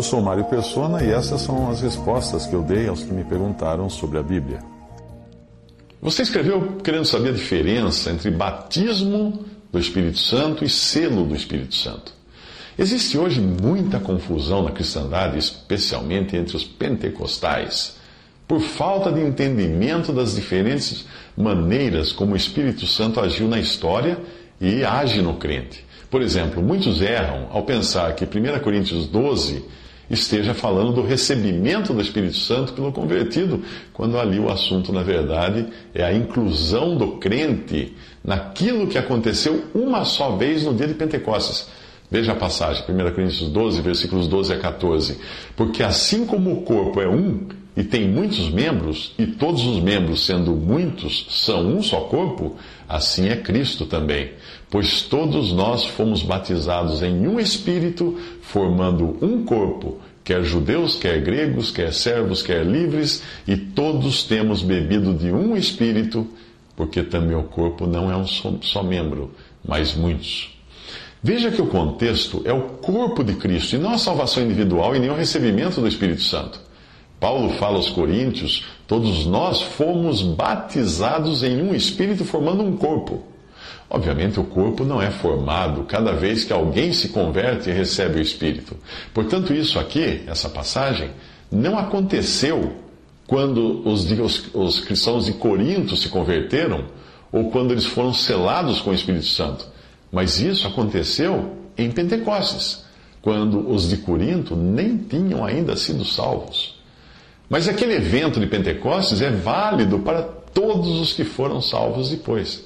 Eu sou Mário Persona e essas são as respostas que eu dei aos que me perguntaram sobre a Bíblia. Você escreveu querendo saber a diferença entre batismo do Espírito Santo e selo do Espírito Santo. Existe hoje muita confusão na cristandade, especialmente entre os pentecostais, por falta de entendimento das diferentes maneiras como o Espírito Santo agiu na história e age no crente. Por exemplo, muitos erram ao pensar que 1 Coríntios 12 esteja falando do recebimento do Espírito Santo pelo convertido, quando ali o assunto, na verdade, é a inclusão do crente naquilo que aconteceu uma só vez no dia de Pentecostes. Veja a passagem, 1 Coríntios 12, versículos 12 a 14. Porque assim como o corpo é um e tem muitos membros, e todos os membros, sendo muitos, são um só corpo, assim é Cristo também. Pois todos nós fomos batizados em um Espírito, formando um corpo, quer judeus, quer gregos, quer servos, quer livres, e todos temos bebido de um Espírito, porque também o corpo não é um só membro, mas muitos. Veja que o contexto é o corpo de Cristo e não a salvação individual e nem o recebimento do Espírito Santo. Paulo fala aos Coríntios: todos nós fomos batizados em um Espírito, formando um corpo. Obviamente, o corpo não é formado cada vez que alguém se converte e recebe o Espírito. Portanto, isso aqui, essa passagem, não aconteceu quando os, os, os cristãos de Corinto se converteram ou quando eles foram selados com o Espírito Santo. Mas isso aconteceu em Pentecostes, quando os de Corinto nem tinham ainda sido salvos. Mas aquele evento de Pentecostes é válido para todos os que foram salvos depois.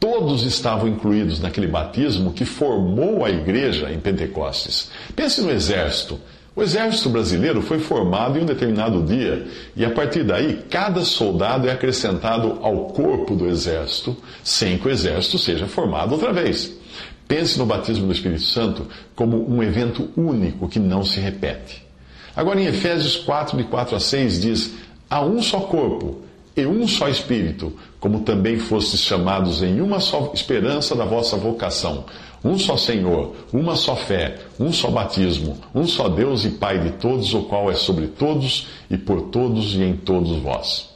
Todos estavam incluídos naquele batismo que formou a igreja em Pentecostes. Pense no exército. O exército brasileiro foi formado em um determinado dia, e a partir daí, cada soldado é acrescentado ao corpo do exército, sem que o exército seja formado outra vez. Pense no batismo do Espírito Santo como um evento único que não se repete. Agora, em Efésios 4, de 4 a 6, diz: Há um só corpo e um só Espírito, como também fostes chamados em uma só esperança da vossa vocação um só Senhor, uma só fé, um só batismo, um só Deus e Pai de todos, o qual é sobre todos e por todos e em todos vós.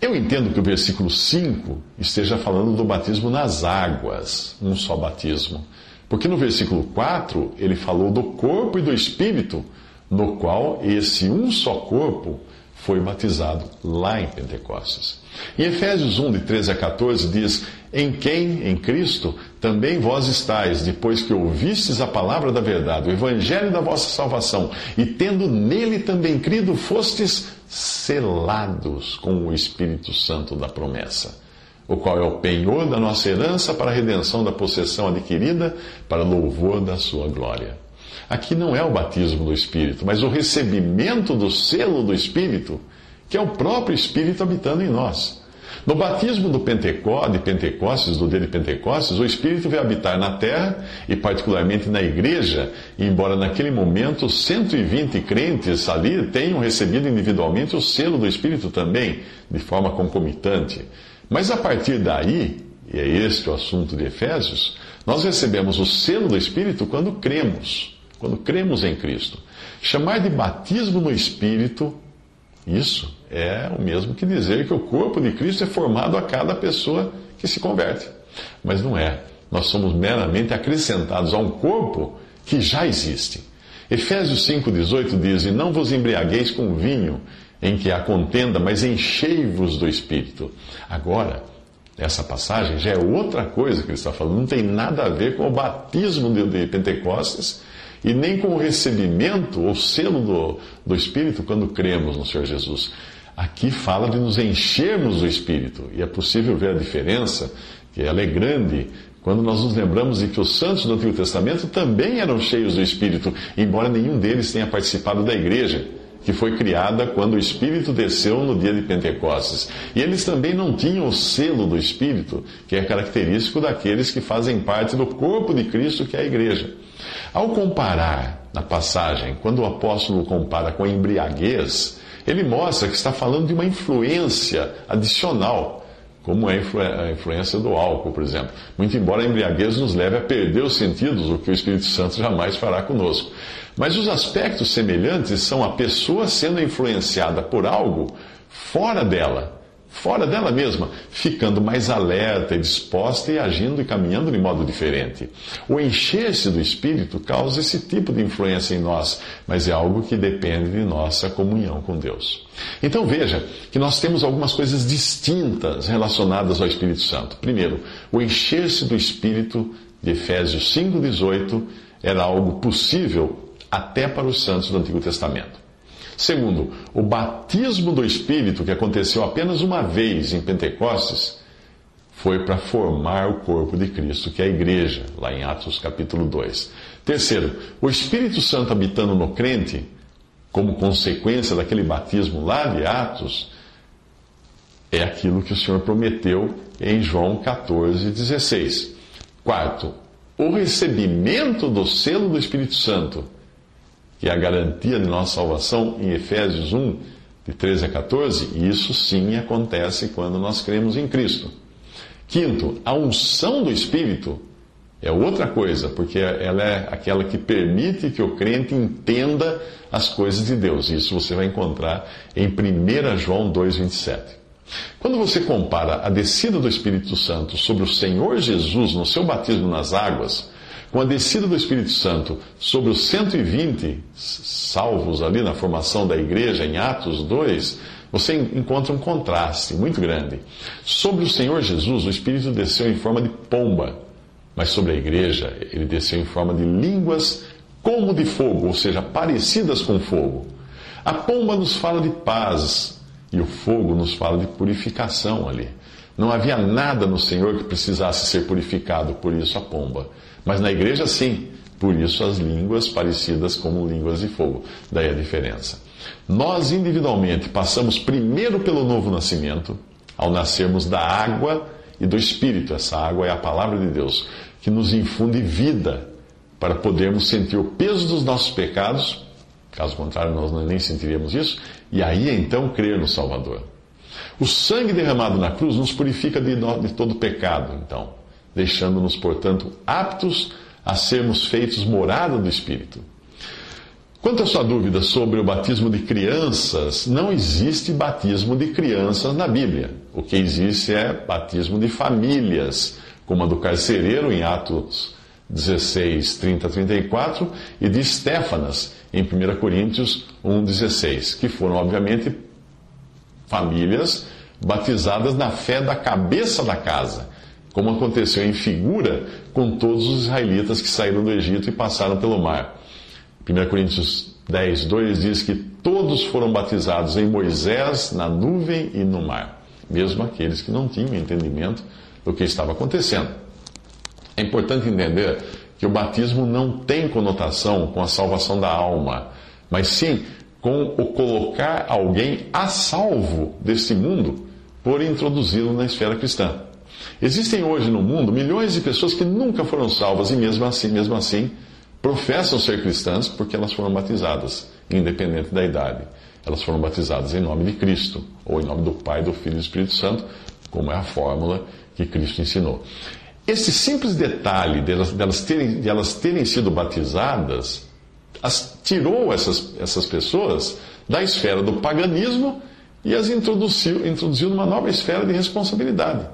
Eu entendo que o versículo 5 esteja falando do batismo nas águas, um só batismo. Porque no versículo 4 ele falou do corpo e do espírito, no qual esse um só corpo foi batizado lá em Pentecostes. Em Efésios 1, de 13 a 14, diz: Em quem, em Cristo, também vós estáis, depois que ouvistes a palavra da verdade, o evangelho da vossa salvação, e tendo nele também crido, fostes selados com o Espírito Santo da promessa, o qual é o penhor da nossa herança para a redenção da possessão adquirida, para louvor da sua glória. Aqui não é o batismo do Espírito, mas o recebimento do selo do Espírito, que é o próprio Espírito habitando em nós. No batismo do de Pentecostes, do dia de Pentecostes, o Espírito veio habitar na terra e particularmente na igreja, embora naquele momento 120 crentes ali tenham recebido individualmente o selo do Espírito também, de forma concomitante. Mas a partir daí, e é este o assunto de Efésios, nós recebemos o selo do Espírito quando cremos quando cremos em Cristo. Chamar de batismo no Espírito, isso é o mesmo que dizer que o corpo de Cristo é formado a cada pessoa que se converte. Mas não é. Nós somos meramente acrescentados a um corpo que já existe. Efésios 5,18 diz: E não vos embriagueis com vinho, em que há contenda, mas enchei-vos do Espírito. Agora, essa passagem já é outra coisa que ele está falando, não tem nada a ver com o batismo de Pentecostes e nem com o recebimento ou selo do, do Espírito quando cremos no Senhor Jesus. Aqui fala de nos enchermos do Espírito, e é possível ver a diferença, que ela é grande, quando nós nos lembramos de que os santos do Antigo Testamento também eram cheios do Espírito, embora nenhum deles tenha participado da igreja que foi criada quando o Espírito desceu no dia de Pentecostes. E eles também não tinham o selo do Espírito, que é característico daqueles que fazem parte do corpo de Cristo, que é a igreja. Ao comparar na passagem, quando o apóstolo compara com a embriaguez, ele mostra que está falando de uma influência adicional como é a influência do álcool, por exemplo. Muito embora a embriaguez nos leve a perder os sentidos, o que o Espírito Santo jamais fará conosco. Mas os aspectos semelhantes são a pessoa sendo influenciada por algo fora dela fora dela mesma, ficando mais alerta e disposta e agindo e caminhando de modo diferente. O encher-se do Espírito causa esse tipo de influência em nós, mas é algo que depende de nossa comunhão com Deus. Então veja que nós temos algumas coisas distintas relacionadas ao Espírito Santo. Primeiro, o encher-se do Espírito de Efésios 5,18 era algo possível até para os santos do Antigo Testamento. Segundo, o batismo do Espírito, que aconteceu apenas uma vez em Pentecostes, foi para formar o corpo de Cristo, que é a igreja, lá em Atos capítulo 2. Terceiro, o Espírito Santo habitando no crente, como consequência daquele batismo lá de Atos, é aquilo que o Senhor prometeu em João 14, 16. Quarto, o recebimento do selo do Espírito Santo que é a garantia de nossa salvação em Efésios 1, de 13 a 14, e isso sim acontece quando nós cremos em Cristo. Quinto, a unção do Espírito é outra coisa, porque ela é aquela que permite que o crente entenda as coisas de Deus. Isso você vai encontrar em 1 João 2,27. Quando você compara a descida do Espírito Santo sobre o Senhor Jesus no seu batismo nas águas, com a descida do Espírito Santo sobre os 120 salvos ali na formação da igreja, em Atos 2, você encontra um contraste muito grande. Sobre o Senhor Jesus, o Espírito desceu em forma de pomba, mas sobre a igreja, ele desceu em forma de línguas como de fogo, ou seja, parecidas com fogo. A pomba nos fala de paz e o fogo nos fala de purificação ali. Não havia nada no Senhor que precisasse ser purificado, por isso a pomba. Mas na igreja, sim. Por isso as línguas parecidas como línguas de fogo. Daí a diferença. Nós individualmente passamos primeiro pelo novo nascimento, ao nascermos da água e do Espírito. Essa água é a palavra de Deus, que nos infunde vida para podermos sentir o peso dos nossos pecados. Caso contrário, nós nem sentiríamos isso. E aí então crer no Salvador. O sangue derramado na cruz nos purifica de, de todo pecado, então, deixando-nos, portanto, aptos a sermos feitos morada do Espírito. Quanto à sua dúvida sobre o batismo de crianças, não existe batismo de crianças na Bíblia. O que existe é batismo de famílias, como a do carcereiro em Atos 16, 30 a 34, e de Estéfanas em 1 Coríntios 1, 16, que foram, obviamente, famílias batizadas na fé da cabeça da casa, como aconteceu em figura com todos os israelitas que saíram do Egito e passaram pelo mar. 1 Coríntios 10, 2 diz que todos foram batizados em Moisés, na nuvem e no mar, mesmo aqueles que não tinham entendimento do que estava acontecendo. É importante entender que o batismo não tem conotação com a salvação da alma, mas sim com o colocar alguém a salvo deste mundo por introduzi-lo na esfera cristã. Existem hoje no mundo milhões de pessoas que nunca foram salvas e mesmo assim, mesmo assim, professam ser cristãs porque elas foram batizadas, independente da idade. Elas foram batizadas em nome de Cristo, ou em nome do Pai, do Filho e do Espírito Santo, como é a fórmula que Cristo ensinou. Esse simples detalhe delas, terem, de elas terem sido batizadas as, tirou essas, essas pessoas da esfera do paganismo e as introduziu, introduziu numa nova esfera de responsabilidade.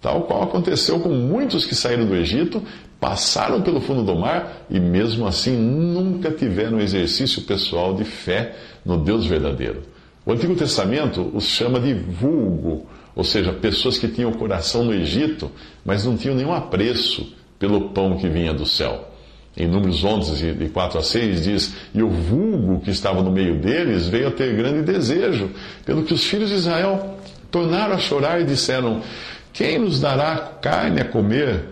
Tal qual aconteceu com muitos que saíram do Egito, passaram pelo fundo do mar e, mesmo assim, nunca tiveram exercício pessoal de fé no Deus verdadeiro. O Antigo Testamento os chama de vulgo, ou seja, pessoas que tinham o coração no Egito, mas não tinham nenhum apreço pelo pão que vinha do céu em Números 11, de 4 a 6, diz: E o vulgo que estava no meio deles veio a ter grande desejo, pelo que os filhos de Israel tornaram a chorar e disseram: Quem nos dará carne a comer?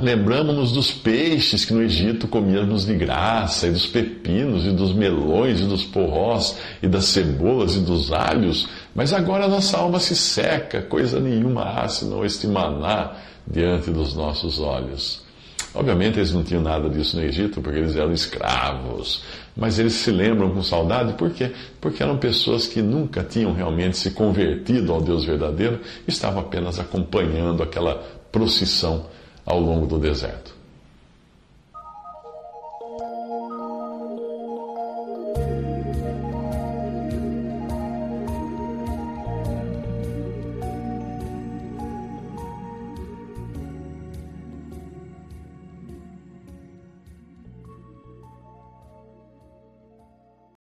Lembramos-nos dos peixes que no Egito comíamos de graça, e dos pepinos, e dos melões, e dos porrós, e das cebolas, e dos alhos, mas agora nossa alma se seca, coisa nenhuma há senão este maná diante dos nossos olhos. Obviamente eles não tinham nada disso no Egito, porque eles eram escravos, mas eles se lembram com saudade, por quê? Porque eram pessoas que nunca tinham realmente se convertido ao Deus verdadeiro, estavam apenas acompanhando aquela procissão ao longo do deserto.